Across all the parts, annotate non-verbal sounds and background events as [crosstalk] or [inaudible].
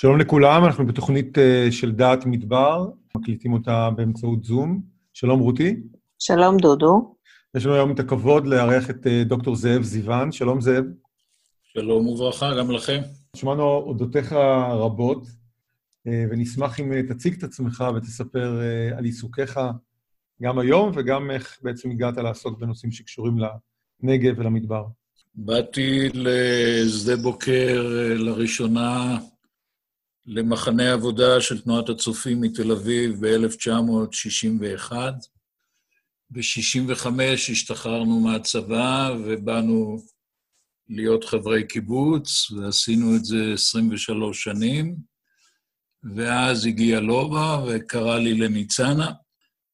שלום לכולם, אנחנו בתוכנית אה, של דעת מדבר, מקליטים אותה באמצעות זום. שלום רותי. שלום דודו. יש לנו היום את הכבוד לארח את אה, דוקטור זאב זיוון. שלום זאב. שלום וברכה, גם לכם. שמענו אודותיך רבות, אה, ונשמח אם תציג את עצמך ותספר על עיסוקיך גם היום, וגם איך בעצם הגעת לעסוק בנושאים שקשורים לנגב ולמדבר. באתי לשדה בוקר לראשונה למחנה עבודה של תנועת הצופים מתל אביב ב-1961. ב-65 השתחררנו מהצבא ובאנו להיות חברי קיבוץ, ועשינו את זה 23 שנים. ואז הגיע לובה וקרא לי לניצנה,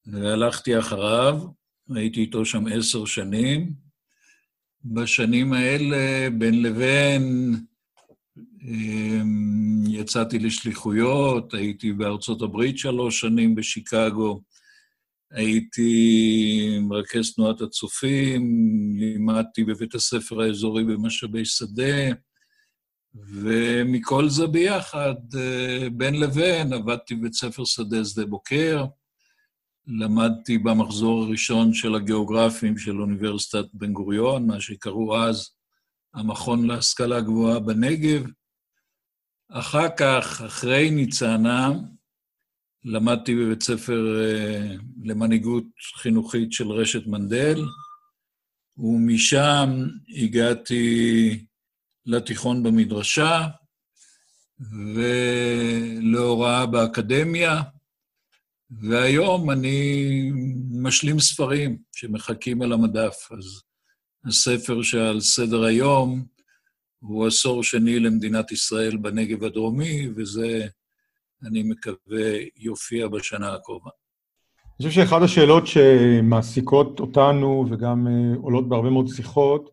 והלכתי אחריו, הייתי איתו שם עשר שנים. בשנים האלה, בין לבין, יצאתי לשליחויות, הייתי בארצות הברית שלוש שנים, בשיקגו, הייתי מרכז תנועת הצופים, לימדתי בבית הספר האזורי במשאבי שדה, ומכל זה ביחד, אה, בין לבין, עבדתי בבית ספר שדה שדה בוקר, למדתי במחזור הראשון של הגיאוגרפים של אוניברסיטת בן גוריון, מה שקראו אז המכון להשכלה גבוהה בנגב, אחר כך, אחרי ניצנה, למדתי בבית ספר אה, למנהיגות חינוכית של רשת מנדל, ומשם הגעתי לתיכון במדרשה ולהוראה באקדמיה, והיום אני משלים ספרים שמחכים על המדף. אז הספר שעל סדר היום הוא עשור שני למדינת ישראל בנגב הדרומי, וזה, אני מקווה, יופיע בשנה הקרובה. אני חושב שאחת השאלות שמעסיקות אותנו וגם אה, עולות בהרבה מאוד שיחות,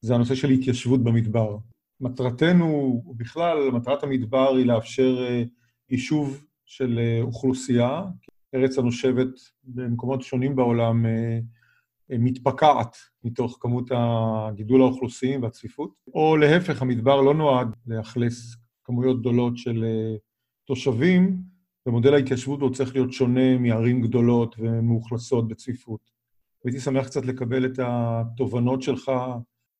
זה הנושא של התיישבות במדבר. מטרתנו, ובכלל, מטרת המדבר היא לאפשר אה, יישוב של אה, אוכלוסייה. ארץ הנושבת במקומות שונים בעולם מתפקעת מתוך כמות הגידול האוכלוסין והצפיפות, או להפך, המדבר לא נועד לאכלס כמויות גדולות של אה, תושבים, ומודל ההתיישבות הוא צריך להיות שונה מערים גדולות ומאוכלסות בצפיפות. הייתי שמח קצת לקבל את התובנות שלך.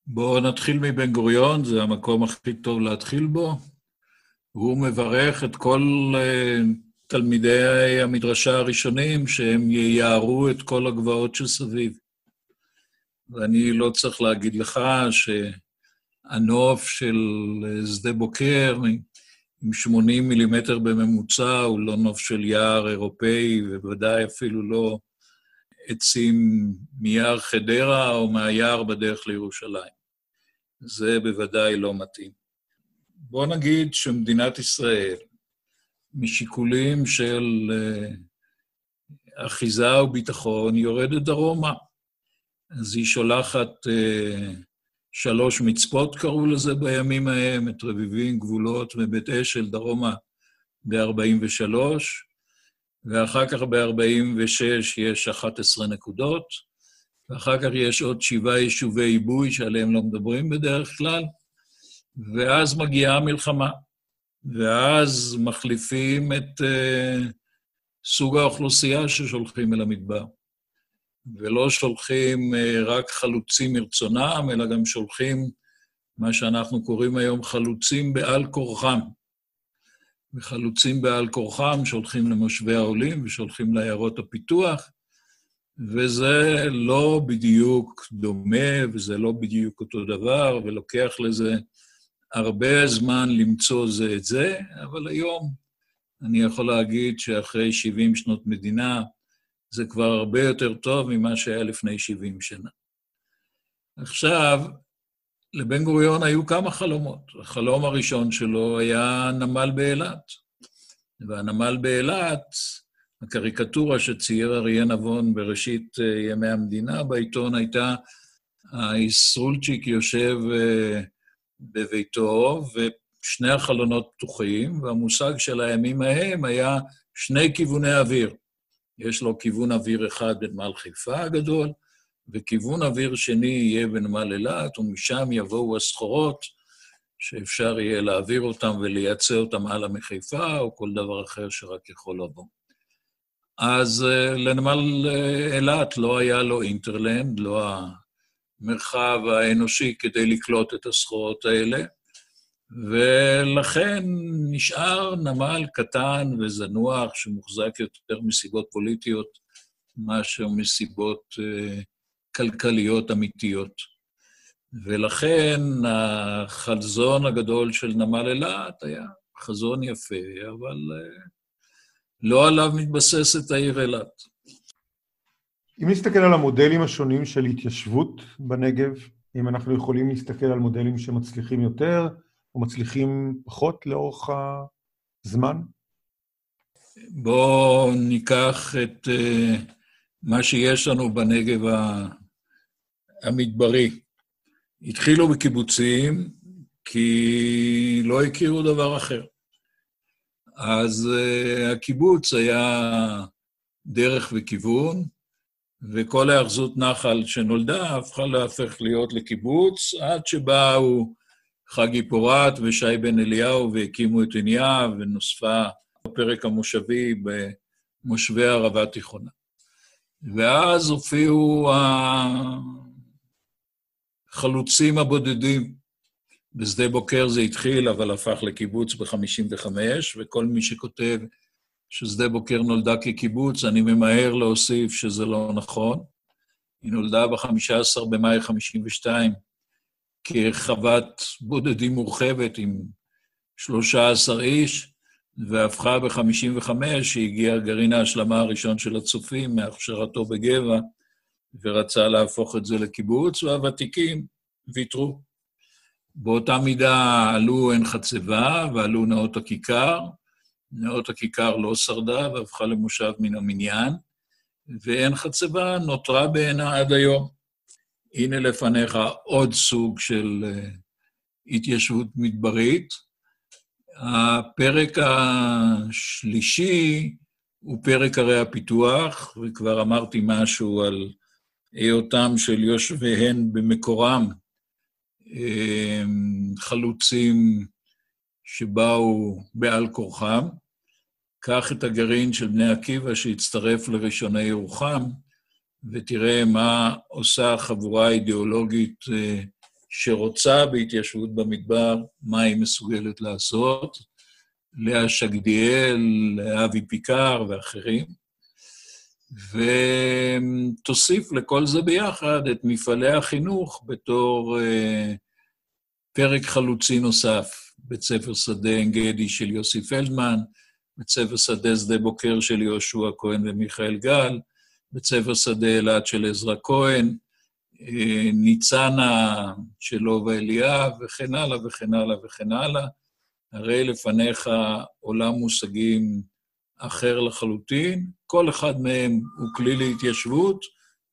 בואו נתחיל מבן גוריון, זה המקום הכי טוב להתחיל בו. הוא מברך את כל uh, תלמידי המדרשה הראשונים שהם ייערו את כל הגבעות שסביב. ואני לא צריך להגיד לך שהנוף של שדה בוקר, עם 80 מילימטר בממוצע, הוא לא נוף של יער אירופאי, ובוודאי אפילו לא עצים מיער חדרה או מהיער בדרך לירושלים. זה בוודאי לא מתאים. בוא נגיד שמדינת ישראל, משיקולים של אה, אחיזה וביטחון, יורדת דרומה. אז היא שולחת אה, שלוש מצפות, קראו לזה בימים ההם, את רביבים, גבולות ובית אשל דרומה ב-43, ואחר כך ב-46 יש 11 נקודות, ואחר כך יש עוד שבעה יישובי עיבוי שעליהם לא מדברים בדרך כלל, ואז מגיעה המלחמה, ואז מחליפים את uh, סוג האוכלוסייה ששולחים אל המדבר. ולא שולחים אה, רק חלוצים מרצונם, אלא גם שולחים מה שאנחנו קוראים היום חלוצים בעל כורחם. וחלוצים בעל כורחם שולחים למושבי העולים ושולחים לעיירות הפיתוח, וזה לא בדיוק דומה, וזה לא בדיוק אותו דבר, ולוקח לזה הרבה זמן למצוא זה את זה, אבל היום אני יכול להגיד שאחרי 70 שנות מדינה, זה כבר הרבה יותר טוב ממה שהיה לפני 70 שנה. עכשיו, לבן גוריון היו כמה חלומות. החלום הראשון שלו היה נמל באילת. והנמל באילת, הקריקטורה שצייר אריה נבון בראשית אה, ימי המדינה בעיתון הייתה הישרולצ'יק יושב אה, בביתו, ושני החלונות פתוחים, והמושג של הימים ההם היה שני כיווני אוויר. יש לו כיוון אוויר אחד בנמל חיפה הגדול, וכיוון אוויר שני יהיה בנמל אילת, ומשם יבואו הסחורות שאפשר יהיה להעביר אותם ולייצא אותם הלאה מחיפה, או כל דבר אחר שרק יכול לבוא. אז uh, לנמל uh, אילת לא היה לו אינטרלנד, לא המרחב האנושי כדי לקלוט את הסחורות האלה, ולכן נשאר נמל קטן וזנוח שמוחזק יותר מסיבות פוליטיות מאשר מסיבות uh, כלכליות אמיתיות. ולכן החזון הגדול של נמל אילת היה חזון יפה, אבל אה, לא עליו מתבססת העיר אילת. אם נסתכל על המודלים השונים של התיישבות בנגב, אם אנחנו יכולים להסתכל על מודלים שמצליחים יותר או מצליחים פחות לאורך הזמן? בואו ניקח את uh, מה שיש לנו בנגב המדברי. התחילו בקיבוצים כי לא הכירו דבר אחר. אז uh, הקיבוץ היה דרך וכיוון, וכל ההאחזות נחל שנולדה הפכה להפך להיות לקיבוץ, עד שבאו חגי פורת ושי בן אליהו והקימו את עניה, ונוספה הפרק המושבי במושבי הערבה התיכונה. ואז הופיעו החלוצים הבודדים. בשדה בוקר זה התחיל, אבל הפך לקיבוץ ב-55, וכל מי שכותב ששדה בוקר נולדה כקיבוץ, אני ממהר להוסיף שזה לא נכון. היא נולדה ב-15 במאי 52 כחוות בודדים מורחבת עם 13 איש, והפכה ב-55, שהגיע גרעין ההשלמה הראשון של הצופים מהכשרתו בגבע, ורצה להפוך את זה לקיבוץ, והוותיקים ויתרו. באותה מידה עלו עין חצבה ועלו נאות הכיכר. נאות הכיכר לא שרדה והפכה למושב מן המניין, ועין חצבה נותרה בעינה עד היום. הנה לפניך עוד סוג של uh, התיישבות מדברית. הפרק השלישי הוא פרק ערי הפיתוח, וכבר אמרתי משהו על היותם של יושביהן במקורם אמ, חלוצים שבאו בעל כורחם. קח את הגרעין של בני עקיבא שהצטרף לראשוני ירוחם, ותראה מה עושה החבורה האידיאולוגית אה, שרוצה בהתיישבות במדבר, מה היא מסוגלת לעשות. לאה שגדיאל, אבי פיקר ואחרים. ותוסיף לכל זה ביחד את מפעלי החינוך בתור uh, פרק חלוצי נוסף, בית ספר שדה עין גדי של יוסי פלדמן, בית ספר שדה שדה בוקר של יהושע כהן ומיכאל גל, בית ספר שדה אילת של עזרא כהן, uh, ניצנה של לובה אליאב, וכן הלאה וכן הלאה וכן הלאה. הרי לפניך עולם מושגים אחר לחלוטין, כל אחד מהם הוא כלי להתיישבות,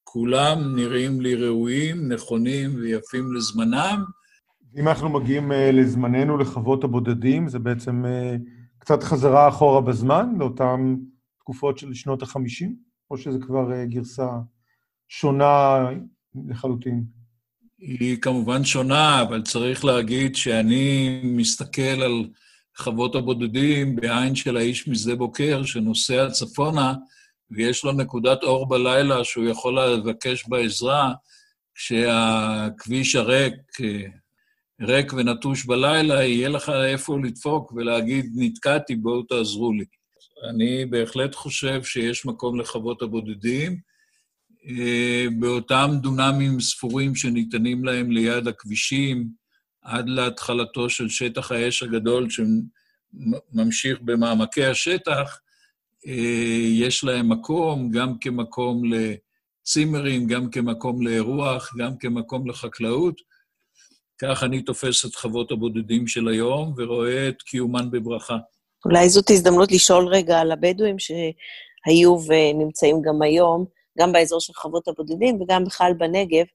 כולם נראים לי ראויים, נכונים ויפים לזמנם. אם אנחנו מגיעים uh, לזמננו, לחוות הבודדים, זה בעצם uh, קצת חזרה אחורה בזמן, לאותן תקופות של שנות ה-50, או שזה כבר uh, גרסה שונה לחלוטין? היא כמובן שונה, אבל צריך להגיד שאני מסתכל על חוות הבודדים בעין של האיש משדה בוקר שנוסע צפונה, ויש לו נקודת אור בלילה שהוא יכול לבקש בה עזרה, כשהכביש הריק, ריק ונטוש בלילה, יהיה לך איפה לדפוק ולהגיד, נתקעתי, בואו תעזרו לי. אני בהחלט חושב שיש מקום לחוות הבודדים. אה, באותם דונמים ספורים שניתנים להם ליד הכבישים, עד להתחלתו של שטח האש הגדול שממשיך במעמקי השטח, אה, יש להם מקום גם כמקום לצימרים, גם כמקום לאירוח, גם כמקום לחקלאות. כך אני תופס את חוות הבודדים של היום ורואה את קיומן בברכה. אולי זאת הזדמנות לשאול רגע על הבדואים שהיו ונמצאים גם היום, גם באזור של חוות הבודדים וגם בכלל בנגב.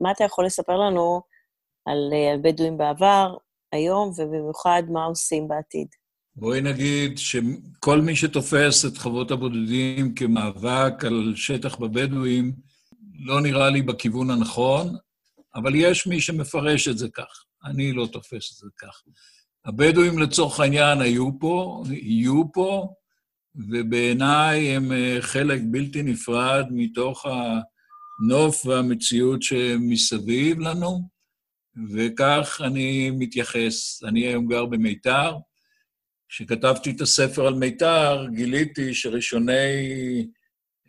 מה אתה יכול לספר לנו על, על בדואים בעבר, היום, ובמיוחד מה עושים בעתיד? בואי נגיד שכל מי שתופס את חוות הבודדים כמאבק על שטח בבדואים, לא נראה לי בכיוון הנכון, אבל יש מי שמפרש את זה כך. אני לא תופס את זה כך. הבדואים לצורך העניין היו פה, יהיו פה, ובעיניי הם אה, חלק בלתי נפרד מתוך הנוף והמציאות שמסביב לנו, וכך אני מתייחס. אני היום גר במיתר. כשכתבתי את הספר על מיתר, גיליתי שראשוני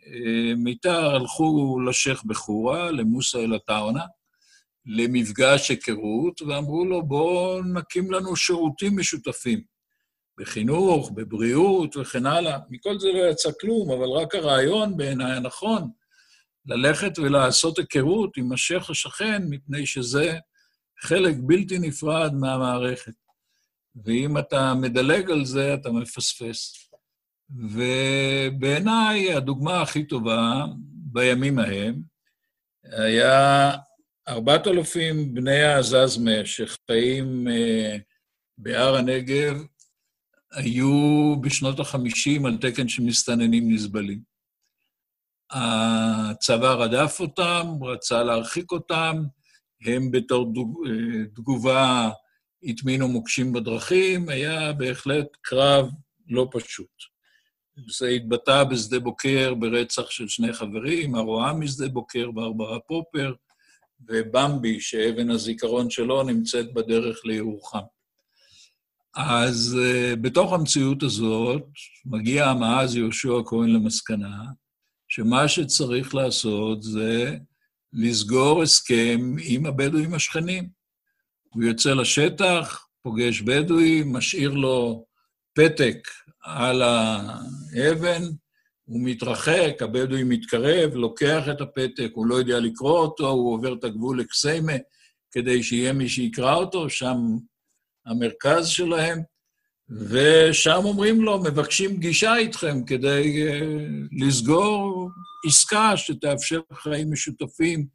אה, מיתר הלכו לשייח' בחורה, למוסא אל-עטאונה, למפגש היכרות, ואמרו לו, בואו נקים לנו שירותים משותפים, בחינוך, בבריאות וכן הלאה. מכל זה לא יצא כלום, אבל רק הרעיון בעיניי הנכון, ללכת ולעשות היכרות עם השייח השכן, מפני שזה חלק בלתי נפרד מהמערכת. ואם אתה מדלג על זה, אתה מפספס. ובעיניי הדוגמה הכי טובה בימים ההם היה ארבעת אלפים בני העזזמה שחיים אה, בהר הנגב, היו בשנות החמישים על תקן של מסתננים נסבלים. הצבא רדף אותם, רצה להרחיק אותם, הם בתור אה, תגובה הטמינו מוקשים בדרכים, היה בהחלט קרב לא פשוט. זה התבטא בשדה בוקר ברצח של שני חברים, הרואה משדה בוקר, ברברה פופר, ובמבי, שאבן הזיכרון שלו נמצאת בדרך לירוחם. אז uh, בתוך המציאות הזאת מגיע המעז יהושע כהן למסקנה שמה שצריך לעשות זה לסגור הסכם עם הבדואים השכנים. הוא יוצא לשטח, פוגש בדואי, משאיר לו פתק על האבן, הוא מתרחק, הבדואי מתקרב, לוקח את הפתק, הוא לא יודע לקרוא אותו, הוא עובר את הגבול לקסיימה כדי שיהיה מי שיקרא אותו, שם המרכז שלהם, ושם אומרים לו, מבקשים פגישה איתכם כדי uh, לסגור עסקה שתאפשר חיים משותפים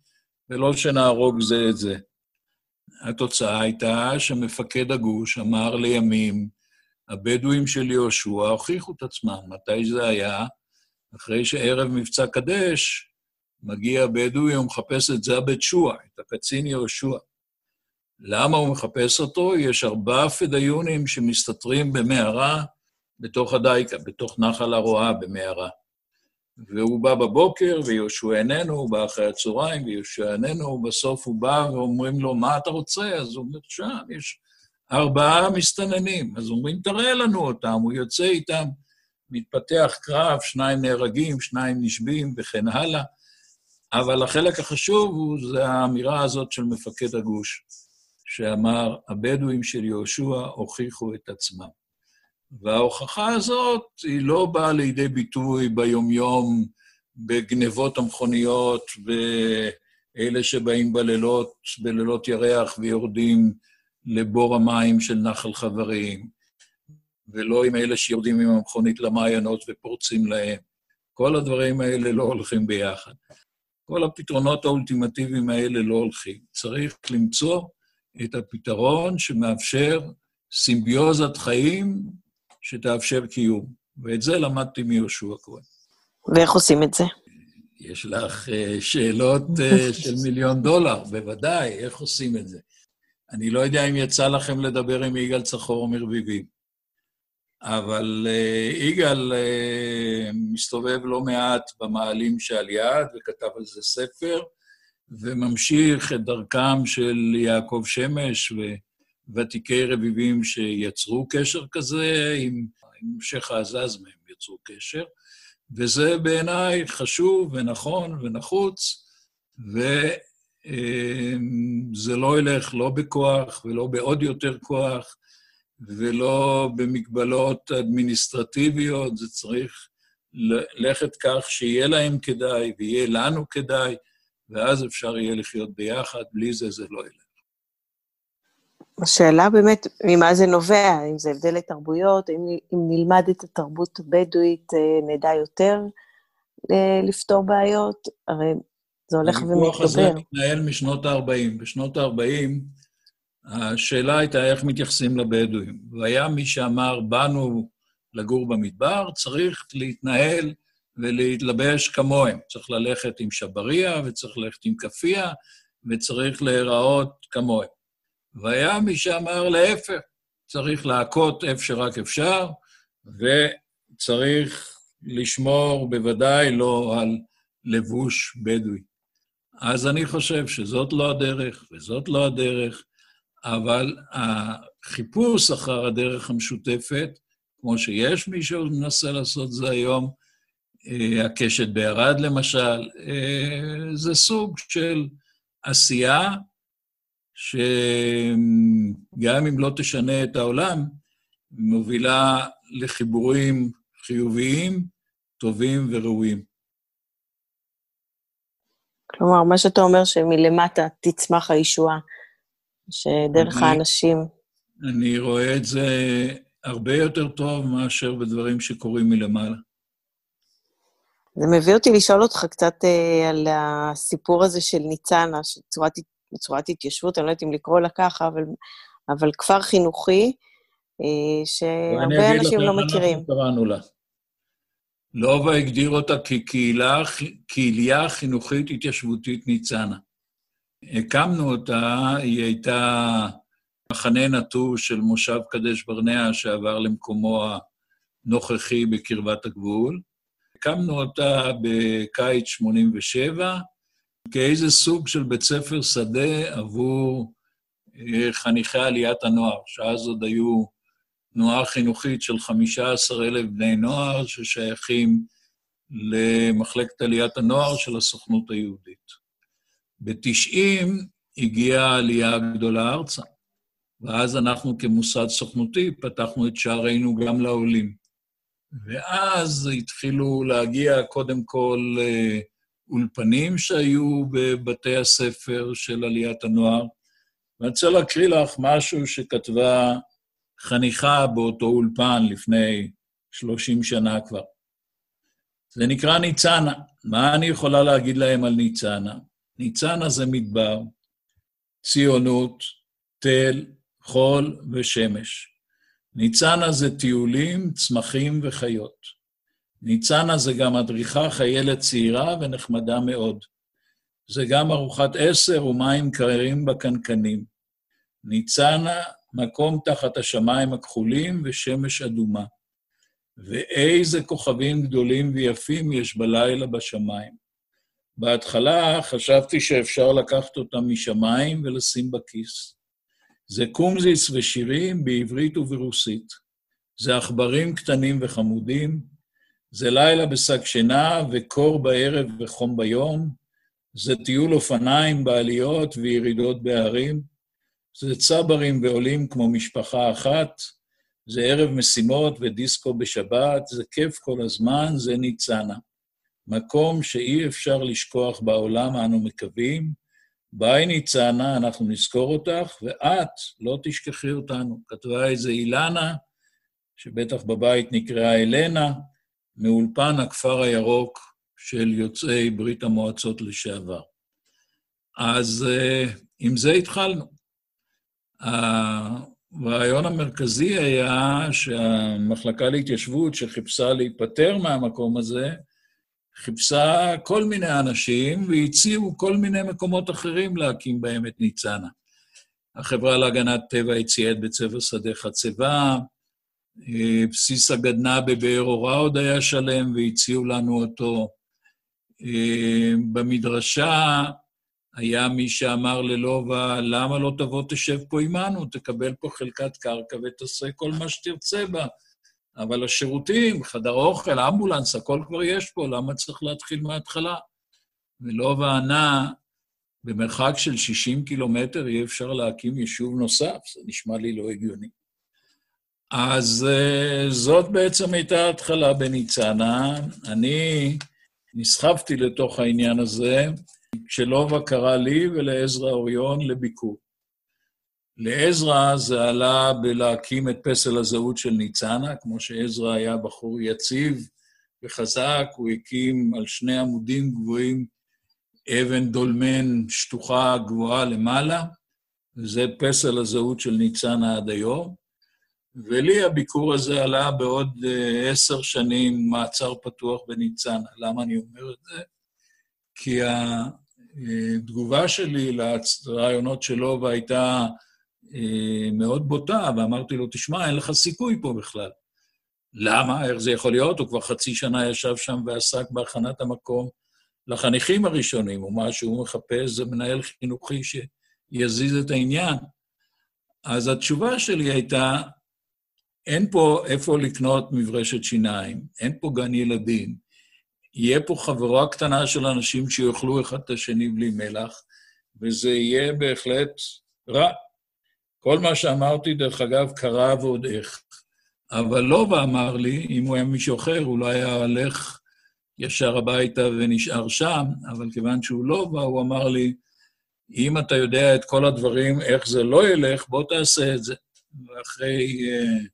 ולא שנהרוג זה את זה. התוצאה הייתה שמפקד הגוש אמר לימים, הבדואים של יהושע הוכיחו את עצמם. מתי זה היה? אחרי שערב מבצע קדש, מגיע בדואי ומחפש את זאבד שועה, את הקצין יהושע. למה הוא מחפש אותו? יש ארבעה פדאיונים שמסתתרים במערה בתוך הדייקה, בתוך נחל הרועה במערה. והוא בא בבוקר, ויהושע איננו, הוא בא אחרי הצהריים, ויהושע איננו, ובסוף הוא בא ואומרים לו, מה אתה רוצה? אז הוא אומר, שם יש ארבעה מסתננים. אז אומרים, תראה לנו אותם, הוא יוצא איתם, מתפתח קרב, שניים נהרגים, שניים נשבים וכן הלאה. אבל החלק החשוב הוא, זה האמירה הזאת של מפקד הגוש, שאמר, הבדואים של יהושע הוכיחו את עצמם. וההוכחה הזאת היא לא באה לידי ביטוי ביומיום בגנבות המכוניות ואלה שבאים בלילות, בלילות ירח ויורדים לבור המים של נחל חברים, ולא עם אלה שיורדים עם המכונית למעיינות ופורצים להם. כל הדברים האלה לא הולכים ביחד. כל הפתרונות האולטימטיביים האלה לא הולכים. צריך למצוא את הפתרון שמאפשר סימביוזת חיים שתאפשר קיום. ואת זה למדתי מיהושע כהן. ואיך עושים את זה? יש לך uh, שאלות uh, [laughs] של מיליון דולר, בוודאי, איך עושים את זה? אני לא יודע אם יצא לכם לדבר עם יגאל צחור מרביבים, אבל uh, יגאל uh, מסתובב לא מעט במעלים שעל יד וכתב על זה ספר, וממשיך את דרכם של יעקב שמש וותיקי רביבים שיצרו קשר כזה עם, עם שייח' העזז מהם יצרו קשר, וזה בעיניי חשוב ונכון ונחוץ, ו... אמ, זה לא ילך לא בכוח ולא בעוד יותר כוח ולא במגבלות אדמיניסטרטיביות, זה צריך ללכת כך שיהיה להם כדאי ויהיה לנו כדאי, ואז אפשר יהיה לחיות ביחד, בלי זה זה לא ילך. השאלה באמת, ממה זה נובע? אם זה הבדל לתרבויות, אם, אם נלמד את התרבות הבדואית, אה, נדע יותר אה, לפתור בעיות? הרי זה הולך ומתגבר. הוויכוח הזה מתנהל משנות ה-40. בשנות ה-40, השאלה הייתה איך מתייחסים לבדואים. והיה מי שאמר, באנו לגור במדבר, צריך להתנהל ולהתלבש כמוהם. צריך ללכת עם שבריה, וצריך ללכת עם כאפיה, וצריך להיראות כמוהם. והיה מי שאמר להפך, צריך להכות איפה שרק אפשר, וצריך לשמור בוודאי לא על לבוש בדואי. אז אני חושב שזאת לא הדרך וזאת לא הדרך, אבל החיפוש אחר הדרך המשותפת, כמו שיש מי שמנסה לעשות זה היום, אה, הקשת בערד למשל, אה, זה סוג של עשייה שגם אם לא תשנה את העולם, מובילה לחיבורים חיוביים, טובים וראויים. כלומר, מה שאתה אומר שמלמטה תצמח הישועה, שדרך אני, האנשים... אני רואה את זה הרבה יותר טוב מאשר בדברים שקורים מלמעלה. זה מביא אותי לשאול אותך קצת אה, על הסיפור הזה של ניצנה, של צורת, צורת התיישבות, אני לא יודעת אם לקרוא לה ככה, אבל, אבל כפר חינוכי, אה, שהרבה אנשים לא מכירים. אני אגיד לכם אנחנו קראנו לה. לובה הגדיר אותה כקהילה, קהילייה חינוכית התיישבותית ניצנה. הקמנו אותה, היא הייתה מחנה נטור של מושב קדש ברנע שעבר למקומו הנוכחי בקרבת הגבול. הקמנו אותה בקיץ 87 כאיזה סוג של בית ספר שדה עבור אה, חניכי עליית הנוער, שאז עוד היו תנועה חינוכית של 15,000 בני נוער ששייכים למחלקת עליית הנוער של הסוכנות היהודית. ב-90 הגיעה העלייה הגדולה ארצה, ואז אנחנו כמוסד סוכנותי פתחנו את שערינו גם לעולים. ואז התחילו להגיע קודם כל אה, אולפנים שהיו בבתי הספר של עליית הנוער. ואני רוצה להקריא לך משהו שכתבה חניכה באותו אולפן לפני 30 שנה כבר. זה נקרא ניצנה. מה אני יכולה להגיד להם על ניצנה? ניצנה זה מדבר, ציונות, תל, חול ושמש. ניצנה זה טיולים, צמחים וחיות. ניצנה זה גם מדריכה חיילת צעירה ונחמדה מאוד. זה גם ארוחת עשר ומים קרים בקנקנים. ניצנה מקום תחת השמיים הכחולים ושמש אדומה. ואיזה כוכבים גדולים ויפים יש בלילה בשמיים. בהתחלה חשבתי שאפשר לקחת אותם משמיים ולשים בכיס. זה קומזיס ושירים בעברית וברוסית. זה עכברים קטנים וחמודים. זה לילה בשק שינה וקור בערב וחום ביום. זה טיול אופניים בעליות וירידות בהרים. זה צברים ועולים כמו משפחה אחת, זה ערב משימות ודיסקו בשבת, זה כיף כל הזמן, זה ניצנה. מקום שאי אפשר לשכוח בעולם, אנו מקווים. ביי ניצנה, אנחנו נזכור אותך, ואת לא תשכחי אותנו. כתבה איזה אילנה, שבטח בבית נקראה אלנה, מאולפן הכפר הירוק של יוצאי ברית המועצות לשעבר. אז uh, עם זה התחלנו. הרעיון המרכזי היה שהמחלקה להתיישבות, שחיפשה להיפטר מהמקום הזה, חיפשה כל מיני אנשים והציעו כל מיני מקומות אחרים להקים בהם את ניצנה. החברה להגנת טבע הציעה את בית ספר שדה חצבה, אה, בסיס הגדנ"ע בבאר אורה עוד היה שלם והציעו לנו אותו. אה, במדרשה היה מי שאמר ללובה, למה לא תבוא תשב פה עמנו, תקבל פה חלקת קרקע ותעשה כל מה שתרצה בה. אבל השירותים, חדר אוכל, אמבולנס, הכל כבר יש פה, למה צריך להתחיל מההתחלה? ולובה ענה, במרחק של 60 קילומטר אי אפשר להקים יישוב נוסף, זה נשמע לי לא הגיוני. אז uh, זאת בעצם הייתה ההתחלה בניצנה. אני נסחפתי לתוך העניין הזה, כשלובה קרא לי ולעזרא אוריון לביקור. לעזרא זה עלה בלהקים את פסל הזהות של ניצנה, כמו שעזרא היה בחור יציב וחזק, הוא הקים על שני עמודים גבוהים אבן דולמן שטוחה גבוהה למעלה, וזה פסל הזהות של ניצנה עד היום. ולי הביקור הזה עלה בעוד uh, עשר שנים מעצר פתוח בניצנה. למה אני אומר את זה? כי התגובה שלי לרעיונות שלו והייתה אה, מאוד בוטה, ואמרתי לו, תשמע, אין לך סיכוי פה בכלל. למה? איך זה יכול להיות? הוא כבר חצי שנה ישב שם ועסק בהכנת המקום לחניכים הראשונים, ומה שהוא מחפש זה מנהל חינוכי שיזיז את העניין. אז התשובה שלי הייתה, אין פה איפה לקנות מברשת שיניים, אין פה גן ילדים, יהיה פה חבורה קטנה של אנשים שיאכלו אחד את השני בלי מלח, וזה יהיה בהחלט רע. כל מה שאמרתי, דרך אגב, קרה ועוד איך. אבל לובה אמר לי, אם הוא היה מישהו אחר, הוא לא היה הולך ישר הביתה ונשאר שם, אבל כיוון שהוא לובה, הוא אמר לי, אם אתה יודע את כל הדברים, איך זה לא ילך, בוא תעשה את זה. ואחרי uh,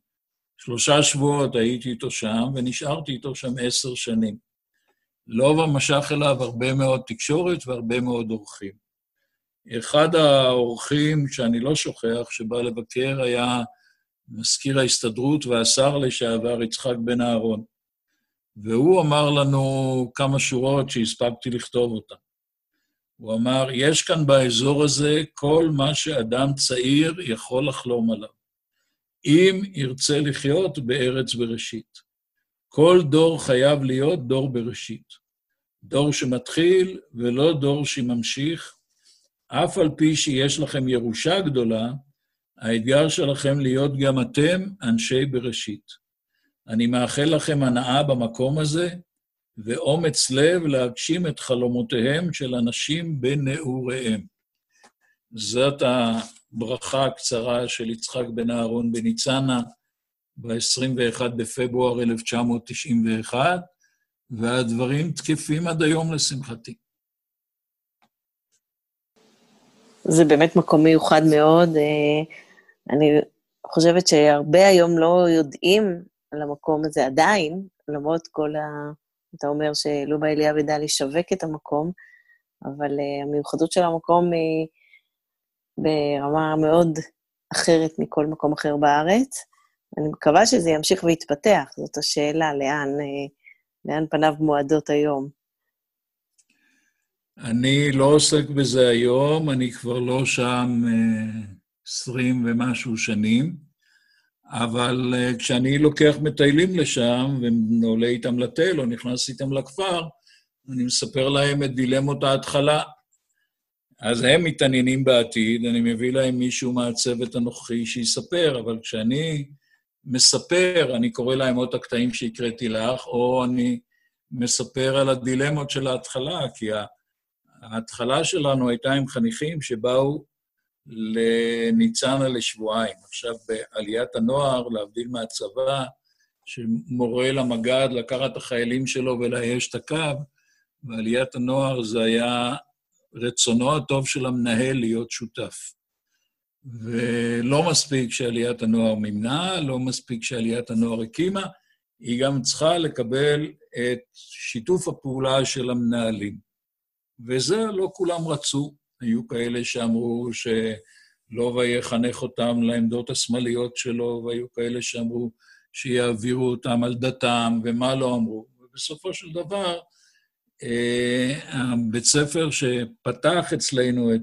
שלושה שבועות הייתי איתו שם, ונשארתי איתו שם עשר שנים. לובה משך אליו הרבה מאוד תקשורת והרבה מאוד אורחים. אחד האורחים שאני לא שוכח, שבא לבקר, היה מזכיר ההסתדרות והשר לשעבר יצחק בן אהרון. והוא אמר לנו כמה שורות שהספקתי לכתוב אותן. הוא אמר, יש כאן באזור הזה כל מה שאדם צעיר יכול לחלום עליו, אם ירצה לחיות בארץ בראשית. כל דור חייב להיות דור בראשית. דור שמתחיל ולא דור שממשיך. אף על פי שיש לכם ירושה גדולה, האתגר שלכם להיות גם אתם אנשי בראשית. אני מאחל לכם הנאה במקום הזה, ואומץ לב להגשים את חלומותיהם של אנשים בנעוריהם. זאת הברכה הקצרה של יצחק בן אהרון בניצנה ב-21 בפברואר 1991, והדברים תקפים עד היום לשמחתי. זה באמת מקום מיוחד מאוד. אה, אני חושבת שהרבה היום לא יודעים על המקום הזה עדיין, למרות כל ה... אתה אומר שלובה אליאב ידע לשווק את המקום, אבל uh, המיוחדות של המקום היא ברמה מאוד אחרת מכל מקום אחר בארץ. אני מקווה שזה ימשיך ויתפתח, זאת השאלה, לאן, uh, לאן פניו מועדות היום. אני לא עוסק בזה היום, אני כבר לא שם עשרים uh, ומשהו שנים. אבל uh, כשאני לוקח מטיילים לשם ועולה איתם לתל או נכנס איתם לכפר, אני מספר להם את דילמות ההתחלה. אז הם מתעניינים בעתיד, אני מביא להם מישהו מהצוות הנוכחי שיספר, אבל כשאני מספר, אני קורא להם את הקטעים שהקראתי לך, או אני מספר על הדילמות של ההתחלה, כי ההתחלה שלנו הייתה עם חניכים שבאו לניצנה לשבועיים. עכשיו, בעליית הנוער, להבדיל מהצבא, שמורה למג"ד לקחת את החיילים שלו ולאייש את הקו, בעליית הנוער זה היה רצונו הטוב של המנהל להיות שותף. ולא מספיק שעליית הנוער מימנה, לא מספיק שעליית הנוער הקימה, היא גם צריכה לקבל את שיתוף הפעולה של המנהלים. וזה לא כולם רצו. היו כאלה שאמרו שלובה יחנך אותם לעמדות השמאליות שלו, והיו כאלה שאמרו שיעבירו אותם על דתם, ומה לא אמרו. ובסופו של דבר, אה, הבית ספר שפתח אצלנו את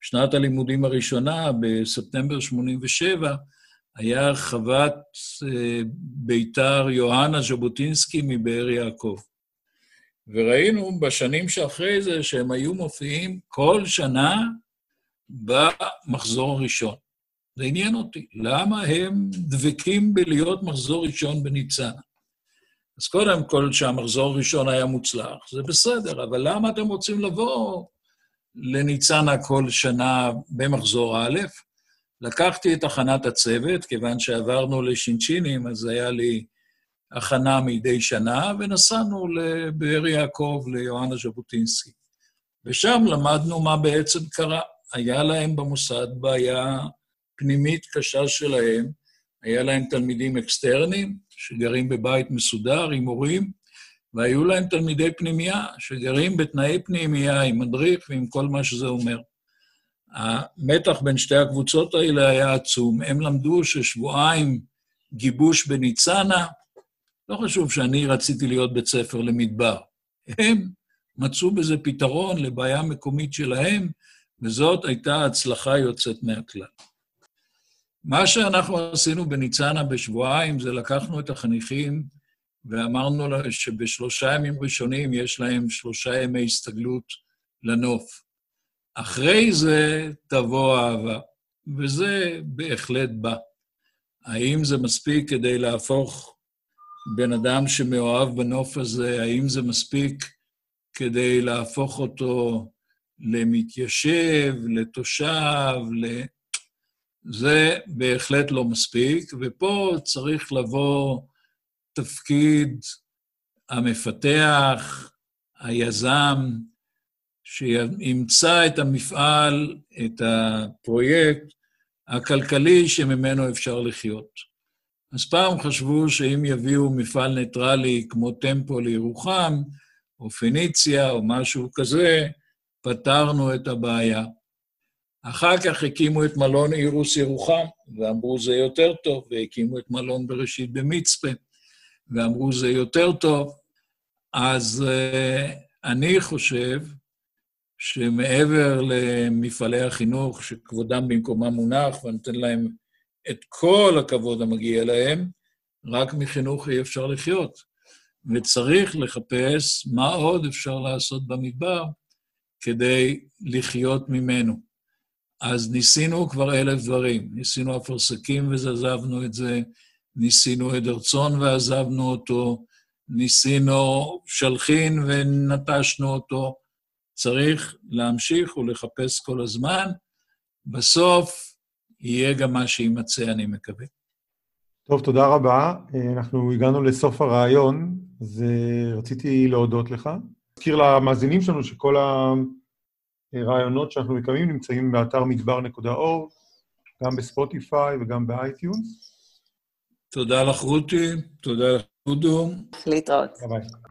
שנת הלימודים הראשונה, בספטמבר 87', היה חוות אה, ביתר יוהנה ז'בוטינסקי מבאר יעקב. וראינו בשנים שאחרי זה שהם היו מופיעים כל שנה במחזור הראשון. זה עניין אותי, למה הם דבקים בלהיות מחזור ראשון בניצנה? אז קודם כל, שהמחזור הראשון היה מוצלח, זה בסדר, אבל למה אתם רוצים לבוא לניצנה כל שנה במחזור א'? לקחתי את הכנת הצוות, כיוון שעברנו לשינשינים, אז היה לי הכנה מדי שנה, ונסענו לבאר יעקב, ליוהנה ז'בוטינסקי. ושם למדנו מה בעצם קרה. היה להם במוסד בעיה פנימית קשה שלהם, היה להם תלמידים אקסטרניים שגרים בבית מסודר עם הורים, והיו להם תלמידי פנימייה שגרים בתנאי פנימייה עם מדריך ועם כל מה שזה אומר. המתח בין שתי הקבוצות האלה היה עצום. הם למדו ששבועיים גיבוש בניצנה, לא חשוב שאני רציתי להיות בית ספר למדבר. הם מצאו בזה פתרון לבעיה מקומית שלהם, וזאת הייתה הצלחה יוצאת מהכלל. מה שאנחנו עשינו בניצנה בשבועיים זה לקחנו את החניכים ואמרנו שבשלושה ימים ראשונים יש להם שלושה ימי הסתגלות לנוף. אחרי זה תבוא אהבה, וזה בהחלט בא. האם זה מספיק כדי להפוך בן אדם שמאוהב בנוף הזה, האם זה מספיק כדי להפוך אותו למתיישב, לתושב, ל... זה בהחלט לא מספיק, ופה צריך לבוא תפקיד המפתח, היזם, שימצא את המפעל, את הפרויקט הכלכלי שממנו אפשר לחיות. אז פעם חשבו שאם יביאו מפעל ניטרלי כמו טמפו לירוחם, או פניציה, או משהו כזה, פתרנו את הבעיה. אחר כך הקימו את מלון אירוס ירוחם, ואמרו זה יותר טוב, והקימו את מלון בראשית במצפה, ואמרו זה יותר טוב. אז uh, אני חושב שמעבר למפעלי החינוך, שכבודם במקומם מונח, ואני נותן להם את כל הכבוד המגיע להם, רק מחינוך אי אפשר לחיות. וצריך לחפש מה עוד אפשר לעשות במדבר כדי לחיות ממנו. אז ניסינו כבר אלף דברים. ניסינו אפרסקים ועזבנו את זה, ניסינו עדר צאן ועזבנו אותו, ניסינו שלחין ונטשנו אותו. צריך להמשיך ולחפש כל הזמן. בסוף יהיה גם מה שיימצא, אני מקווה. טוב, תודה רבה. אנחנו הגענו לסוף הרעיון, אז רציתי להודות לך. אזכיר למאזינים שלנו שכל הראיונות שאנחנו מקיימים נמצאים באתר מדבר.org, גם ב Spotify וגם ב iTunes. תודה לך, רותי, תודה לך, דודו. להתראות. ביי.